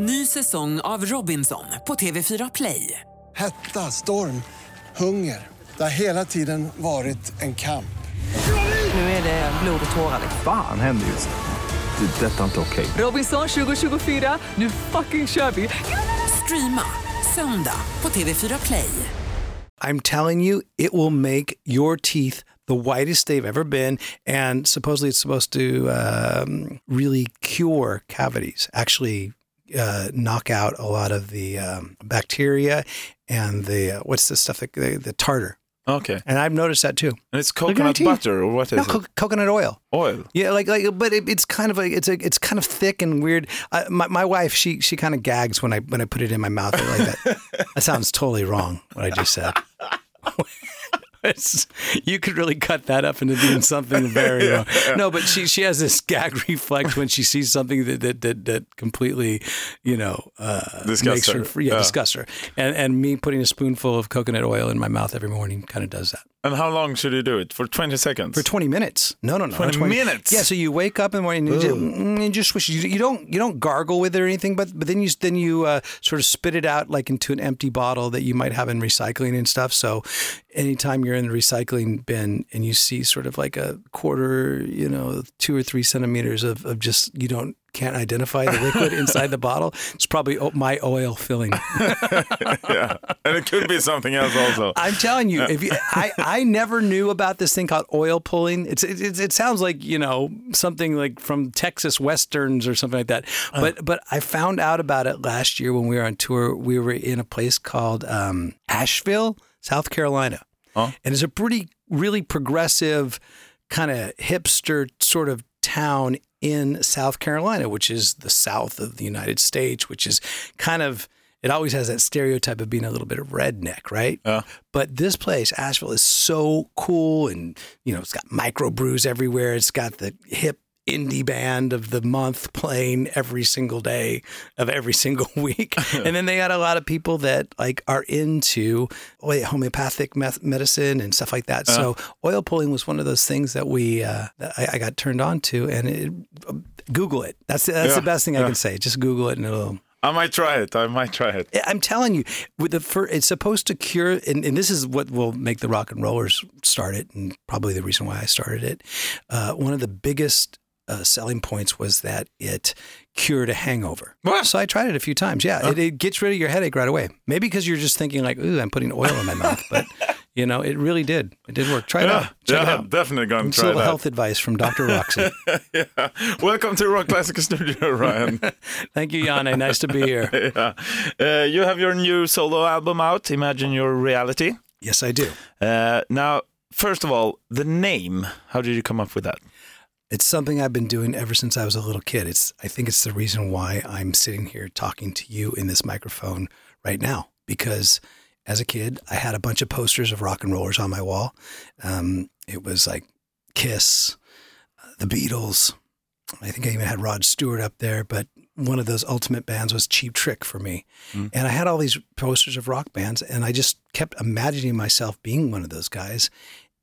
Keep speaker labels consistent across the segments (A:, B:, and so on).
A: Ny säsong av Robinson på TV4 Play.
B: Hetta, storm, hunger. Det har hela tiden varit en kamp.
A: Nu är det blod och tårar.
C: Fan händer just nu. Det. är Detta är inte okej.
A: Robinson 2024, nu fucking kör vi! Streama söndag på TV4 Play.
D: I'm telling you, it will make your teeth the whitest they've ever been. And supposedly it's supposed to um, really cure cavities, actually uh, knock out a lot of the um, bacteria and the, uh, what's the stuff, that, the, the tartar.
E: Okay.
D: And I've noticed that too.
E: And it's
D: Look at my
E: coconut butter or what is
D: No,
E: it?
D: co- coconut oil.
E: Oil.
D: Yeah, like like, but it, it's kind of like it's a it's kind of thick and weird. Uh, my my wife she she kind of gags when I when I put it in my mouth like that. that sounds totally wrong. What I just said. You could really cut that up into doing something very wrong. No, but she she has this gag reflex when she sees something that that that, that completely, you know, uh, makes her,
E: her.
D: yeah,
E: Yeah.
D: disgusts her. And and me putting a spoonful of coconut oil in my mouth every morning kind of does that.
E: And how long should you do it? For 20 seconds?
D: For 20 minutes. No, no, no.
E: 20
D: not
E: minutes?
D: Yeah, so you wake up in the morning and you just, mm, you just swish. You, you don't you don't gargle with it or anything, but but then you then you uh, sort of spit it out like into an empty bottle that you might have in recycling and stuff. So anytime you're in the recycling bin and you see sort of like a quarter, you know, two or three centimeters of, of just you don't can't identify the liquid inside the bottle, it's probably my oil filling.
E: yeah. And it could be something else also.
D: I'm telling you, if you, I I never knew about this thing called oil pulling. It's it, it, it sounds like you know something like from Texas westerns or something like that. But but I found out about it last year when we were on tour. We were in a place called um, Asheville, South Carolina,
E: Oh.
D: and it's a pretty really progressive kind of hipster sort of town in South Carolina, which is the south of the United States, which is kind of it always has that stereotype of being a little bit of redneck, right?
E: Yeah.
D: But this place, Asheville, is so cool, and you know, it's got microbrews everywhere. It's got the hip indie band of the month playing every single day of every single week, and then they got a lot of people that like are into homeopathic meth- medicine and stuff like that. So oil pulling was one of those things that we uh, that I, I got turned on to, and it, Google it. That's that's
E: Yeah,
D: the best thing I can say. Just Google it, and it'll.
E: I might try it. I might try it.
D: I'm telling you, with the fir- it's supposed to cure, and, and this is what will make the rock and rollers start it, and probably the reason why I started it. Uh, one of the biggest uh, selling points was that it cured a hangover.
E: What?
D: So I tried it a few times. Yeah, it, it gets rid of your headache right away. Maybe because you're just thinking like, "Ooh, I'm putting oil in my mouth," but you know, it really did. It did work. Try it
E: Yeah,
D: out. Check it out.
E: definitely going to try
D: little
E: that.
D: health advice from Dr. Roxie.
E: yeah. Welcome to Rock Classic Studio, Ryan.
D: Thank you, Janne. Nice to be here.
E: yeah. Uh, you have your new solo album out, Imagine Your Reality.
D: Yes, I do.
E: Uh, now, first of all, the name. How did you come up with that?
D: It's something I've been doing ever since I was a little kid. It's I think it's the reason why I'm sitting here talking to you in this microphone right now because as a kid, I had a bunch of posters of rock and rollers on my wall. Um, it was like Kiss, uh, the Beatles. I think I even had Rod Stewart up there, but one of those ultimate bands was Cheap Trick for me. And I had all these posters of rock bands, and I just kept imagining myself being one of those guys.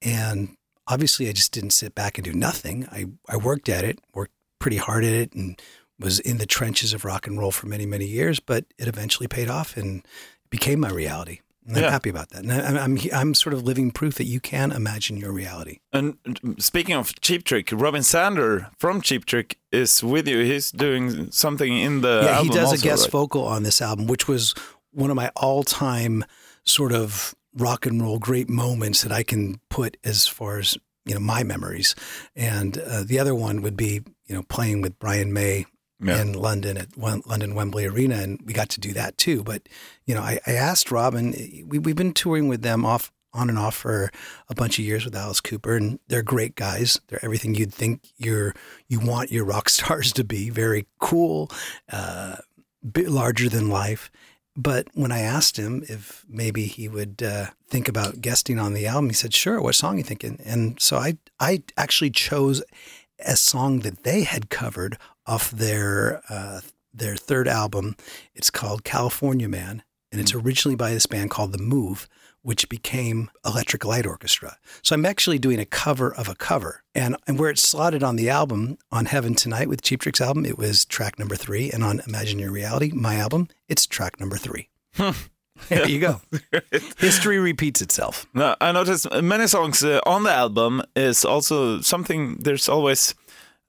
D: And obviously, I just didn't sit back and do nothing. I, I worked at it, worked pretty hard at it, and was in the trenches of rock and roll for many, many years, but it eventually paid off and became my reality. And I'm happy about that. And I- I'm, I'm, sort of living proof that you can imagine your reality.
E: And uh, speaking of Cheap Trick, Robin Zander from Cheap Trick is with you. He's doing something in the
D: yeah, he does
E: also,
D: a guest
E: right?
D: vocal on this album, which was one of my all-time sort of rock and roll great moments that I can put as far as you know my memories. And uh, the other one would be you know playing with Brian May
E: Yeah.
D: in London at London Wembley Arena, and we got to do that too. But you know, I, I asked Robin. We, we've been touring with them off on and off for a bunch of years with Alice Cooper, and they're great guys. They're everything you'd think you're you want your rock stars to be. Very cool, uh, bit larger than life. But when I asked him if maybe he would uh, think about guesting on the album, he said, "Sure. What song are you thinking?" And so I I actually chose a song that they had covered off their uh, their third album. It's called California Man. and it's originally by this band called The Move, which became Electric Light Orchestra. So I'm actually doing a cover of a cover. And, and where it's slotted on the album, on Heaven Tonight with Cheap Trick's album, it was track number three. And on Imagine Your Reality, my album, it's track number three. there you go. History repeats itself.
E: No, I noticed many songs uh, on the album is also something. There's always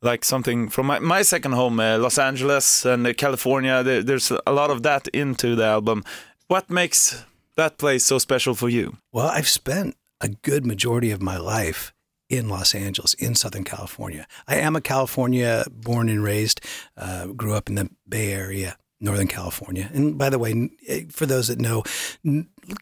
E: like something from my, my second home, uh, Los Angeles and uh, California. There, there's a lot of that into the album. What makes that place so special for you?
D: Well, I've spent a good majority of my life in Los Angeles, in Southern California. I am a California born and raised, uh, grew up in the Bay Area. Northern California. And by the way, eh, for those that know,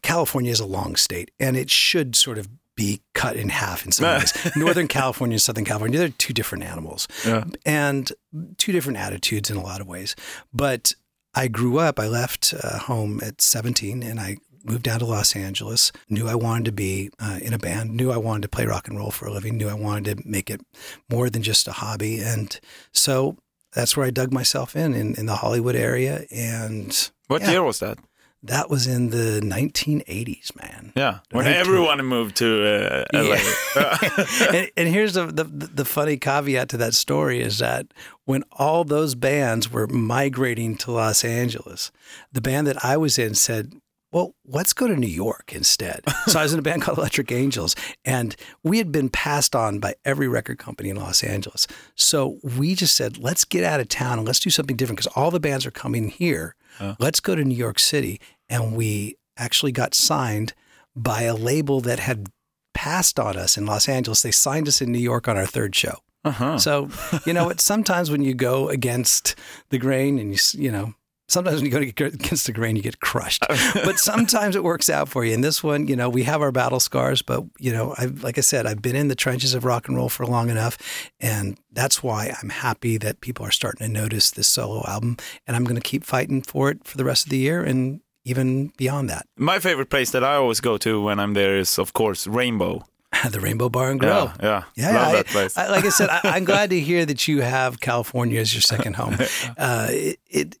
D: California is a long state and it should sort of be cut in half in some ways. Northern California and Southern California, they're two different animals
E: Yeah.
D: and two different attitudes in a lot of ways. But I grew up, I left uh, home at 17 and I moved down to Los Angeles, knew I wanted to be uh, in a band, knew I wanted to play rock and roll for a living, knew I wanted to make it more than just a hobby. And so that's where I dug myself in, in, in the Hollywood area. And
E: What
D: Yeah.
E: year was that?
D: that was in the 1980s, man.
E: Yeah, when
D: 19
E: everyone moved to uh, LA.
D: and, and here's the, the the funny caveat to that story is that when all those bands were migrating to Los Angeles, the band that I was in said, "Well, let's go to New York instead." so I was in a band called Electric Angels, and we had been passed on by every record company in Los Angeles. So we just said, "Let's get out of town and let's do something different because all the bands are coming here. Let's go to New York City." And we actually got signed by a label that had passed on us in Los Angeles. They signed us in New York on our third show.
E: Uh-huh.
D: So, you know, it's sometimes when you go against the grain and you, you know, sometimes when you go against the grain, you get crushed. but sometimes it works out for you. And this one, you know, we have our battle scars, but, you know, I, like I said, I've been in the trenches of rock and roll for long enough. And that's why I'm happy that people are starting to notice this solo album. And I'm going to keep fighting for it for the rest of the year and even beyond that.
E: My favorite place that I always go to when I'm there is, of course, Rainbow.
D: the Rainbow Bar and Grill.
E: Yeah, yeah,
D: Yeah,
E: love
D: I-
E: that place.
D: I, like I said, I, I'm glad to hear that you have California as your second home. Uh, it, it,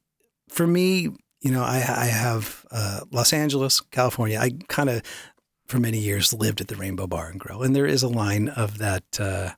D: for me, you know, I, I have uh, Los Angeles, California. I kind of, for many years, lived at the Rainbow Bar and Grill, and there is a line of that uh,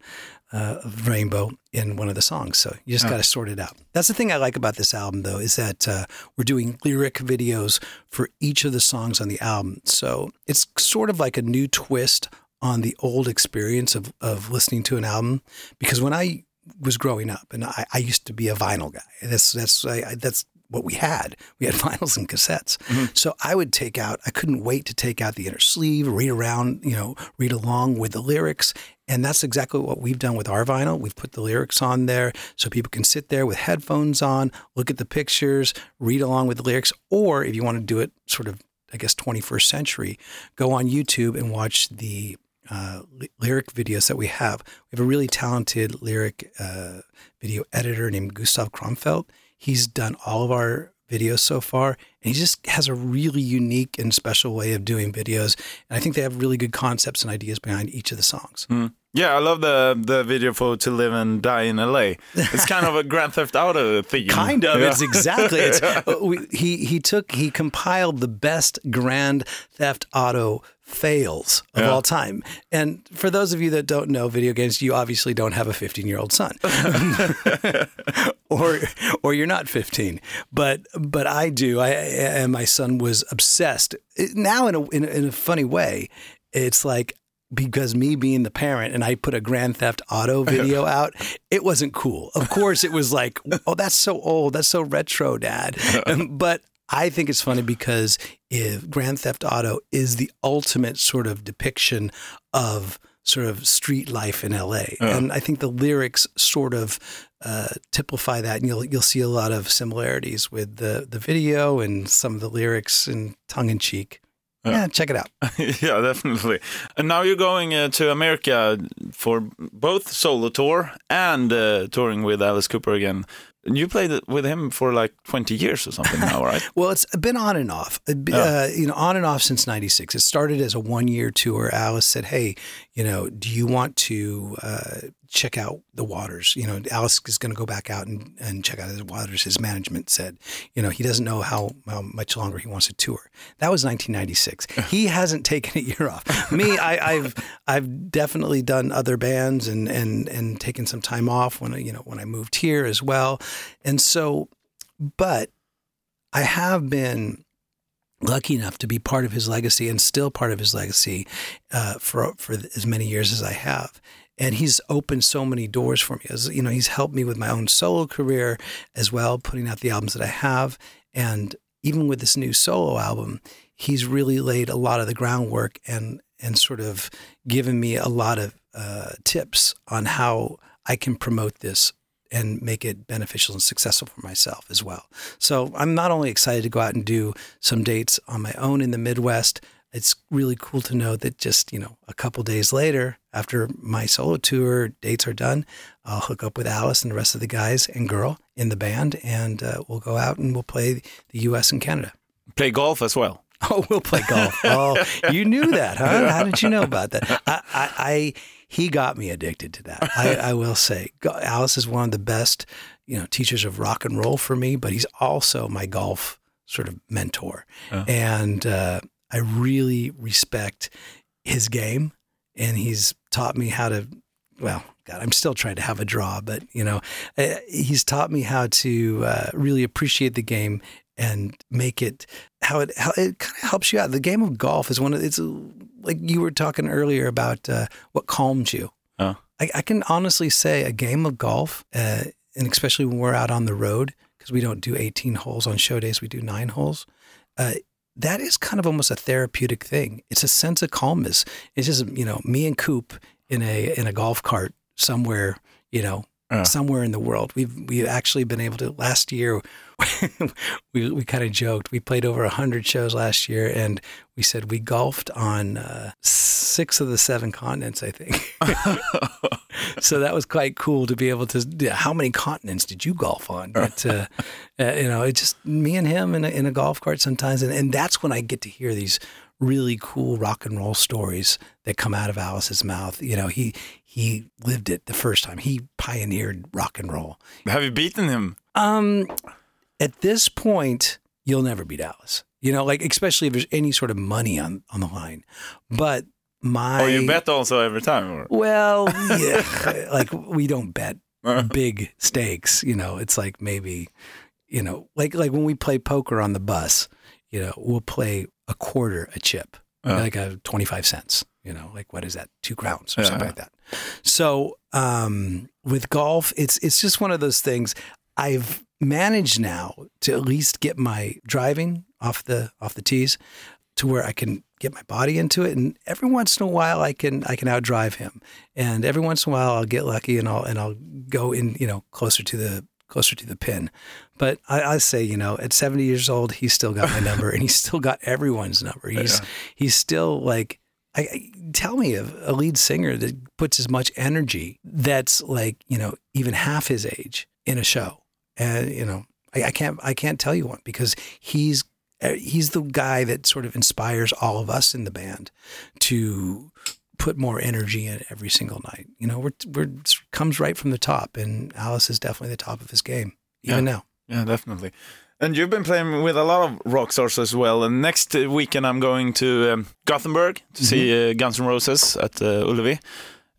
D: uh, of Rainbow in one of the songs. So you just got to sort it out. That's the thing I like about this album, though, is that uh, we're doing lyric videos for each of the songs on the album. So it's sort of like a new twist on the old experience of, of listening to an album. Because when I was growing up, and I, I used to be a vinyl guy, that's that's I, that's what we had. We had vinyls and cassettes. So I would take out. I couldn't wait to take out the inner sleeve, read around, you know, read along with the lyrics. And that's exactly what we've done with our vinyl. We've put the lyrics on there so people can sit there with headphones on, look at the pictures, read along with the lyrics. Or if you want to do it sort of, I guess, 21st century, go on YouTube and watch the uh, lyric videos that we have. We have a really talented lyric uh, video editor named Gustav Kromfeld. He's done all of our videos so far, and he just has a really unique and special way of doing videos. And I think they have really good concepts and ideas behind each of the songs.
E: Yeah, I love the the video for "To Live and Die in L.A." It's kind of a Grand Theft Auto theme.
D: Kind of.
E: Yeah.
D: It's exactly. It's, uh, we, he he took he compiled the best Grand Theft Auto fails of
E: Yeah.
D: all time. And for those of you that don't know video games, you obviously don't have a 15 year old son, or or you're not 15. But but I do. I and my son was obsessed. It- now in a in a, in a funny way, it's like because me being the parent and I put a Grand Theft Auto video out, it wasn't cool. Of course, it was like, oh, that's so old. That's so retro, dad. Um, but I think it's funny because if Grand Theft Auto is the ultimate sort of depiction of sort of street life in LA. And I think the lyrics sort of uh, typify that. And you'll, you'll see a lot of similarities with the, the video and some of the lyrics and tongue in cheek. Yeah, check it out.
E: yeah, definitely. And now you're going uh, to America for both solo tour and uh, touring with Alice Cooper again. You played with him for like 20 years or something now, right?
D: Well, it's been on and off. Uh, b- Uh, you know, on and off since '96. It started as a one-year tour. Alice said, "Hey, you know, do you want to uh, check out the waters. You know, Alice is going to go back out and, and check out the waters. His management said, you know, he doesn't know how, how much longer he wants to tour. That was 1996. he hasn't taken a year off. Me, I, I've I've definitely done other bands and and and taken some time off when I, you know when I moved here as well, and so, but I have been lucky enough to be part of his legacy and still part of his legacy uh, for for as many years as I have. And he's opened so many doors for me. As you know, he's helped me with my own solo career as well, putting out the albums that I have. And even with this new solo album, he's really laid a lot of the groundwork and and sort of given me a lot of uh, tips on how I can promote this and make it beneficial and successful for myself as well. So I'm not only excited to go out and do some dates on my own in the Midwest. It's really cool to know that just you know a couple days later, after my solo tour dates are done, I'll hook up with Alice and the rest of the guys and girl in the band, and uh, we'll go out and we'll play the U.S. and Canada.
E: Play golf as well.
D: Oh, we'll play golf. Oh, you knew that, huh? How did you know about that? I, I, I he got me addicted to that. I, I will say, Alice is one of the best, you know, teachers of rock and roll for me. But he's also my golf sort of mentor,
E: Oh.
D: and uh, I really respect his game. And he's taught me how to. Well, God, I'm still trying to have a draw, but you know, uh, he's taught me how to uh, really appreciate the game and make it how it how it kind of helps you out. The game of golf is one of it's like you were talking earlier about uh, what calms you.
E: Oh.
D: I, I can honestly say a game of golf, uh, and especially when we're out on the road because we don't do 18 holes on show days, we do nine holes. Uh, that is kind of almost a therapeutic thing. It's a sense of calmness. It's just you know me and Coop in a in a golf cart somewhere, you know,
E: Yeah.
D: somewhere in the world. We've we've actually been able to. Last year, we we kind of joked. We played over hundred shows last year, and we said we golfed on uh, six of the seven continents. I think. so that was quite cool to be able to. yeah, How many continents did you golf on? But, uh, uh, you know, it's just me and him in a, in a golf cart sometimes, and, and that's when I get to hear these really cool rock and roll stories that come out of Alice's mouth. You know, he he lived it the first time. He pioneered rock and roll.
E: Have you beaten him?
D: Um, at this point, you'll never beat Alice. You know, like especially if there's any sort of money on on the line. But my
E: Or you bet also every time? Or?
D: well, yeah, like we don't bet big stakes. You know, it's like maybe, you know, like like when we play poker on the bus. You know, we'll play a quarter a chip,
E: Yeah.
D: like a twenty five cents. You know, like what is that? Two crowns or something like that. So um, with golf, it's it's just one of those things. I've managed now to at least get my driving off the off the tees to where I can get my body into it. And every once in a while, I can I can outdrive him. And every once in a while, I'll get lucky and I'll and I'll go in you know closer to the closer to the pin. But I, I say you know at 70 years old, he's still got my number and he's still got everyone's number. He's he's still like. I, tell me of a lead singer that puts as much energy that's like you know even half his age in a show, and you know I, I can't I can't tell you one because he's uh, he's the guy that sort of inspires all of us in the band to put more energy in every single night. You know, we're we're it comes right from the top, and Alice is definitely the top of his game even now.
E: Yeah, definitely. And you've been playing with a lot of rock stars as well. And next weekend, I'm going to um, Gothenburg to see uh, Guns N' Roses at uh, Ullevi.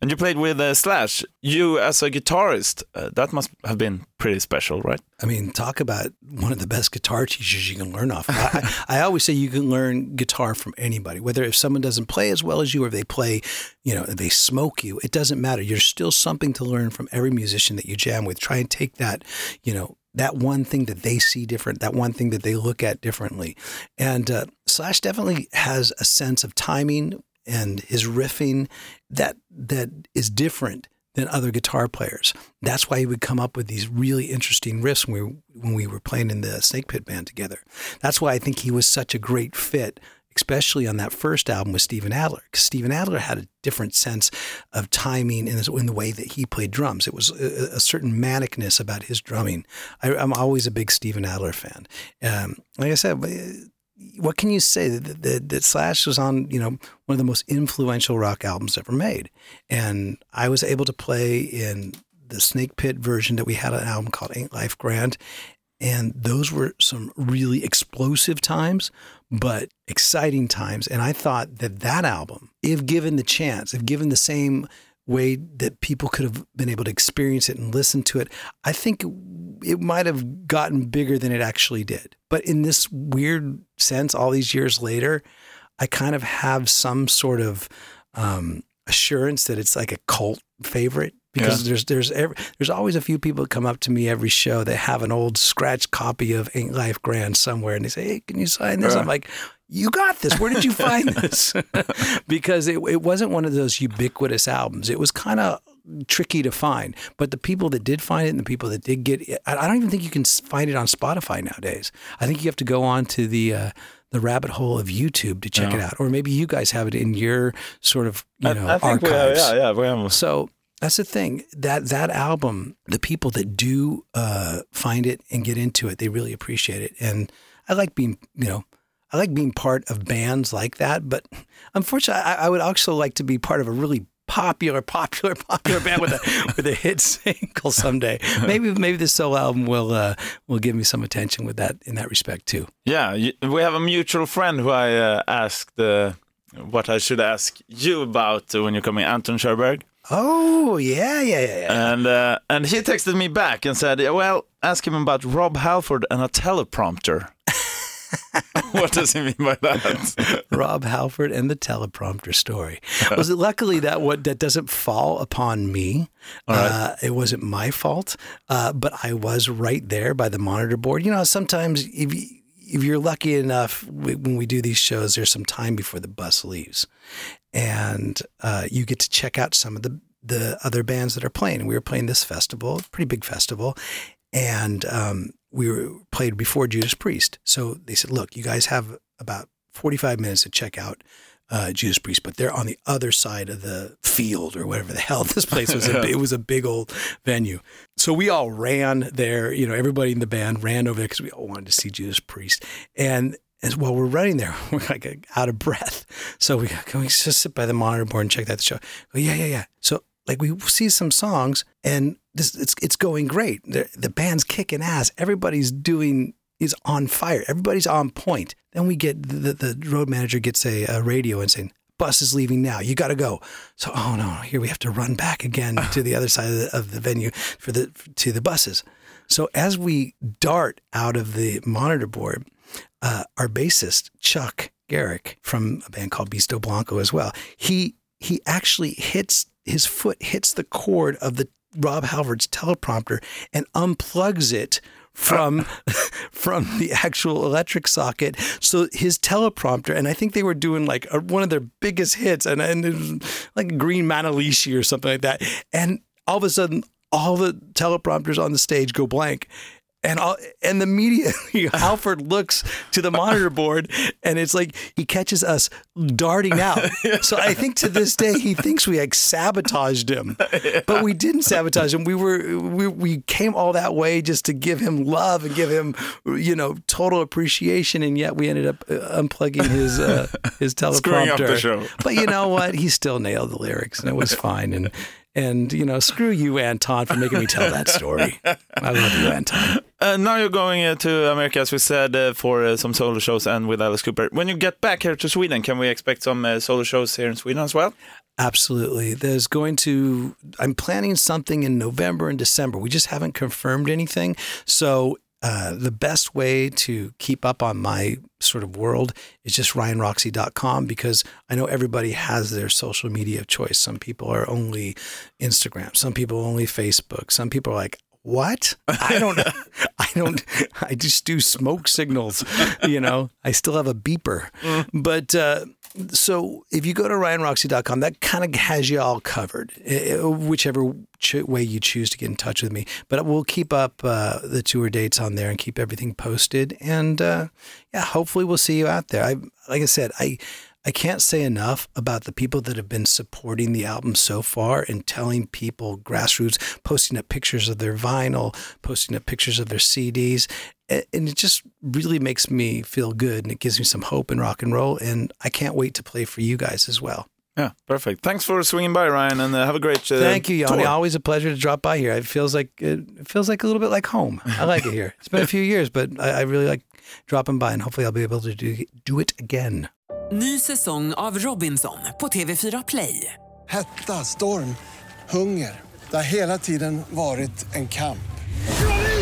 E: And you played with uh, Slash. You, as a guitarist, uh, that must have been pretty special, right?
D: I mean, talk about one of the best guitar teachers you can learn off. of. I, I always say you can learn guitar from anybody, whether if someone doesn't play as well as you or they play, you know, they smoke you. It doesn't matter. There's still something to learn from every musician that you jam with. Try and take that, you know, that one thing that they see different, that one thing that they look at differently. And uh, Slash definitely has a sense of timing and his riffing that that is different than other guitar players. That's why he would come up with these really interesting riffs when we, when we were playing in the Snake Pit band together. That's why I think he was such a great fit, especially on that first album with Steven Adler, because Steven Adler had a different sense of timing in, in the way that he played drums. It was a, a certain manicness about his drumming. I, I'm always a big Steven Adler fan. Um, like I said, what can you say that, that, that Slash was on, you know, one of the most influential rock albums ever made. And I was able to play in the Snake Pit version that we had an album called Ain't Life Grand. And those were some really explosive times, but exciting times. And I thought that that album, if given the chance, if given the same way that people could have been able to experience it and listen to it, I think it might have gotten bigger than it actually did. But in this weird sense, all these years later, I kind of have some sort of um, assurance that it's like a cult favorite because
E: Yeah.
D: there's there's every, there's always a few people that come up to me every show that have an old scratch copy of Ain't Life Grand somewhere, and they say, "Hey, can you sign this?" I'm like. You got this. Where did you find this? because it, it wasn't one of those ubiquitous albums. It was kind of tricky to find. But the people that did find it and the people that did get it, I I don't even think you can find it on Spotify nowadays. I think you have to go on to the uh, the rabbit hole of YouTube to check it out, or maybe you guys have it in your sort of you know
E: I, I think we have,
D: archives.
E: yeah, yeah, we have.
D: So that's the thing that that album, the people that do uh, find it and get into it, they really appreciate it. And I like being, you know, I like being part of bands like that. But unfortunately, I, I would also like to be part of a really popular, popular, popular band with a with a hit single someday. Maybe maybe this solo album will uh, will give me some attention with that in that respect too.
E: Yeah, we have a mutual friend who I uh, asked uh, what I should ask you about when you're coming, Anton Scherberg.
D: Oh yeah, yeah, yeah, yeah.
E: And uh, and he texted me back and said, "Well, ask him about Rob Halford and a teleprompter." what does he mean by that?
D: Rob Halford and the teleprompter story. Was it luckily that what that doesn't fall upon me? Uh, it wasn't my fault, uh, but I was right there by the monitor board. You know, sometimes if you, if you're lucky enough when we do these shows, there's some time before the bus leaves, and uh, you get to check out some of the the other bands that are playing. We were playing this festival, pretty big festival, and um, we were played before Judas Priest. So they said, "Look, you guys have about 45 minutes to check out uh, Judas Priest, but they're on the other side of the field or whatever the hell this place was. A, it was a big old venue. So we all ran there. You know, everybody in the band ran over there because we all wanted to see Judas Priest. And as while we're running there, we're like out of breath. So we go, can we just sit by the monitor board and check out the show? Go, yeah, yeah, yeah. So like we see some songs and this it's it's going great. The, the band's kicking ass. Everybody's doing is on fire. Everybody's on point. Then we get the the road manager gets a, a radio and saying bus is leaving now. You got to go. So oh no, here we have to run back again to the other side of the, of the venue for the to the buses. So as we dart out of the monitor board, uh, our bassist Chuck Garric from a band called Beasto Blanco as well. He he actually hits his foot hits the cord of the Rob Halford's teleprompter and unplugs it from from the actual electric socket. So his teleprompter, and I think they were doing like a, one of their biggest hits, and, and like Green Manalishi or something like that. And all of a sudden, all the teleprompters on the stage go blank. And all, and the media, Halford looks to the monitor board, and it's like he catches us darting out. So I think to this day he thinks we like sabotaged him, but we didn't sabotage him. We were we, we came all that way just to give him love and give him you know total appreciation, and yet we ended up uh, unplugging his uh, his teleprompter.
E: Screwing up the show.
D: But you know what? He still nailed the lyrics, and it was fine. And and you know, screw you, Anton, for making me tell that story. I love you, Anton.
E: Uh, now you're going uh, to America, as we said, uh, for uh, some solo shows and with Alice Cooper. When you get back here to Sweden, can we expect some uh, solo shows here in Sweden as well?
D: Absolutely. There's going to, I'm planning something in November and December. We just haven't confirmed anything. So, uh, the best way to keep up on my sort of world is just ryanroxie.com because I know everybody has their social media of choice. Some people are only Instagram, some people only Facebook, some people are like, what? I don't I don't I just do smoke signals, you know. I still have a beeper. But uh so if you go to ryanroxie.com, that kind of has you all covered, eh, whichever ch- way you choose to get in touch with me. But we'll keep up uh, the tour dates on there and keep everything posted. And uh, yeah, hopefully we'll see you out there. I, like I said, I I can't say enough about the people that have been supporting the album so far and telling people grassroots, posting up pictures of their vinyl, posting up pictures of their CDs. A- And it just really makes me feel good and it gives me some hope in rock and roll. And I can't wait to play for you guys as well.
E: Yeah, perfect. Thanks for swinging by, Ryan, and uh, have a great uh,
D: Thank you, Yanni.
E: tour.
D: Always a pleasure to drop by here. It feels like it feels like a little bit like home. I like it here. It's been a few years, but I, I really like dropping by, and hopefully I'll be able to do do it again.
A: Ny säsong av Robinson på TV4 Play.
B: Hetta, storm, hunger. Det har hela tiden varit en kamp.